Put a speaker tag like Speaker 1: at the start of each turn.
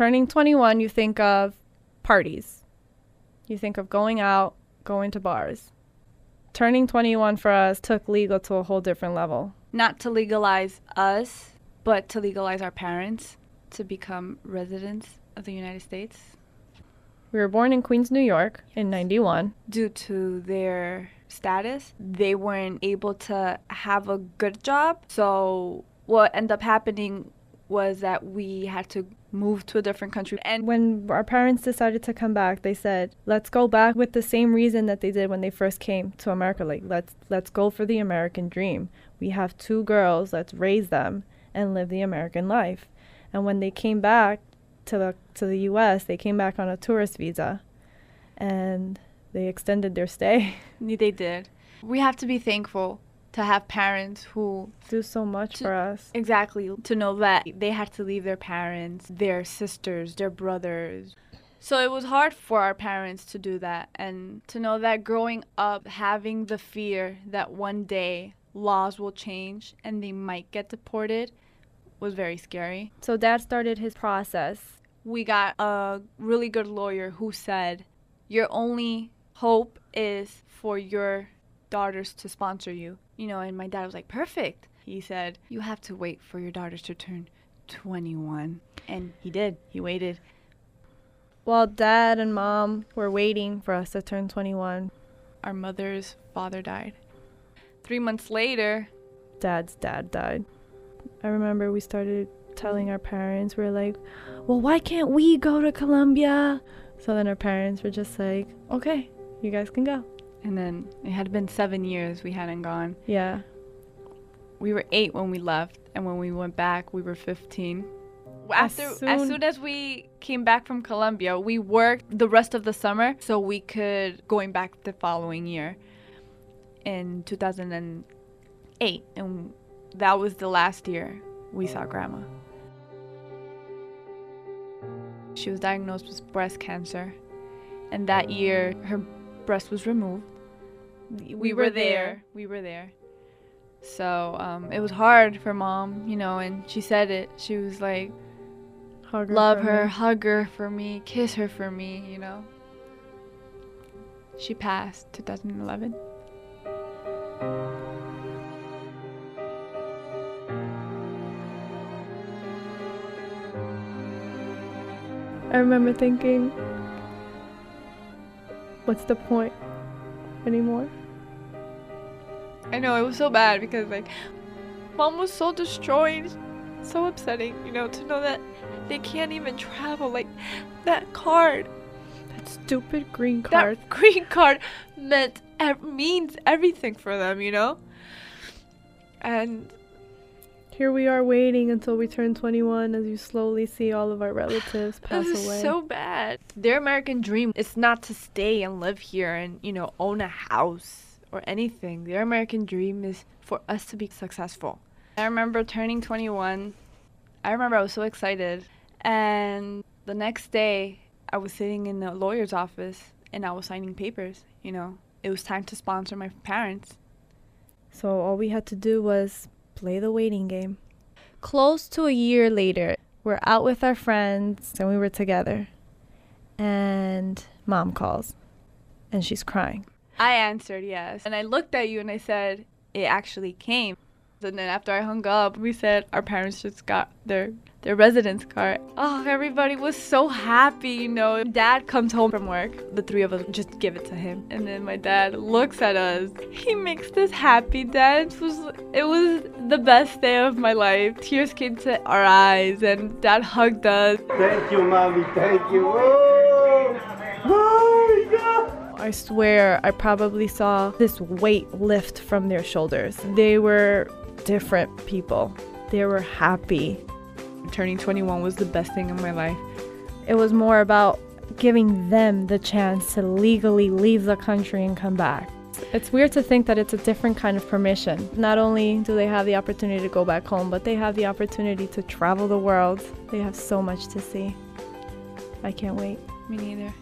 Speaker 1: Turning 21, you think of parties. You think of going out, going to bars. Turning 21 for us took legal to a whole different level.
Speaker 2: Not to legalize us, but to legalize our parents to become residents of the United States.
Speaker 1: We were born in Queens, New York in 91.
Speaker 2: Due to their status, they weren't able to have a good job. So, what ended up happening was that we had to move to a different country.
Speaker 1: And when our parents decided to come back, they said, "Let's go back with the same reason that they did when they first came to America. Like, let's let's go for the American dream. We have two girls, let's raise them and live the American life." And when they came back to the to the US, they came back on a tourist visa. And they extended their stay.
Speaker 2: They did. We have to be thankful to have parents who
Speaker 1: do so much
Speaker 2: to,
Speaker 1: for us.
Speaker 2: Exactly. To know that they had to leave their parents, their sisters, their brothers. So it was hard for our parents to do that and to know that growing up having the fear that one day laws will change and they might get deported was very scary.
Speaker 1: So dad started his process.
Speaker 2: We got a really good lawyer who said, Your only hope is for your daughters to sponsor you. You know, and my dad was like, Perfect. He said, You have to wait for your daughters to turn 21. And he did. He waited.
Speaker 1: While dad and mom were waiting for us to turn 21,
Speaker 2: our mother's father died. Three months later,
Speaker 1: dad's dad died. I remember we started telling our parents, we are like, well, why can't we go to Colombia? So then our parents were just like, okay, you guys can go.
Speaker 2: And then it had been seven years we hadn't gone.
Speaker 1: Yeah.
Speaker 2: We were eight when we left, and when we went back, we were 15. After, as soon, as soon as we came back from Colombia, we worked the rest of the summer so we could going back the following year in 2008 and that was the last year we saw grandma. She was diagnosed with breast cancer, and that year her breast was removed. We, we were, there. there. We were there. So um, it was hard for mom, you know, and she said it. She was like, her love her, me. hug her for me, kiss her for me, you know. She passed 2011.
Speaker 1: I remember thinking, what's the point anymore?
Speaker 2: I know, it was so bad because, like, mom was so destroyed. So upsetting, you know, to know that they can't even travel. Like, that card.
Speaker 1: That stupid green card.
Speaker 2: That green card meant, means everything for them, you know? And
Speaker 1: here we are waiting until we turn 21 as you slowly see all of our relatives pass
Speaker 2: this
Speaker 1: away.
Speaker 2: Is so bad. Their American dream is not to stay and live here and, you know, own a house or anything. Their American dream is for us to be successful. I remember turning 21. I remember I was so excited. And the next day, I was sitting in the lawyer's office and I was signing papers, you know. It was time to sponsor my parents.
Speaker 1: So all we had to do was play the waiting game. Close to a year later, we're out with our friends and we were together. And mom calls and she's crying.
Speaker 2: I answered yes. And I looked at you and I said, It actually came. And then after I hung up, we said our parents just got their their residence card. Oh, everybody was so happy, you know. Dad comes home from work. The three of us just give it to him. And then my dad looks at us. He makes this happy dance. It was it was the best day of my life. Tears came to our eyes and dad hugged us.
Speaker 3: Thank you, mommy. Thank you. Oh, oh my God.
Speaker 1: I swear I probably saw this weight lift from their shoulders. They were different people. They were happy.
Speaker 2: Turning 21 was the best thing in my life.
Speaker 1: It was more about giving them the chance to legally leave the country and come back. It's weird to think that it's a different kind of permission. Not only do they have the opportunity to go back home, but they have the opportunity to travel the world. They have so much to see. I can't wait.
Speaker 2: Me neither.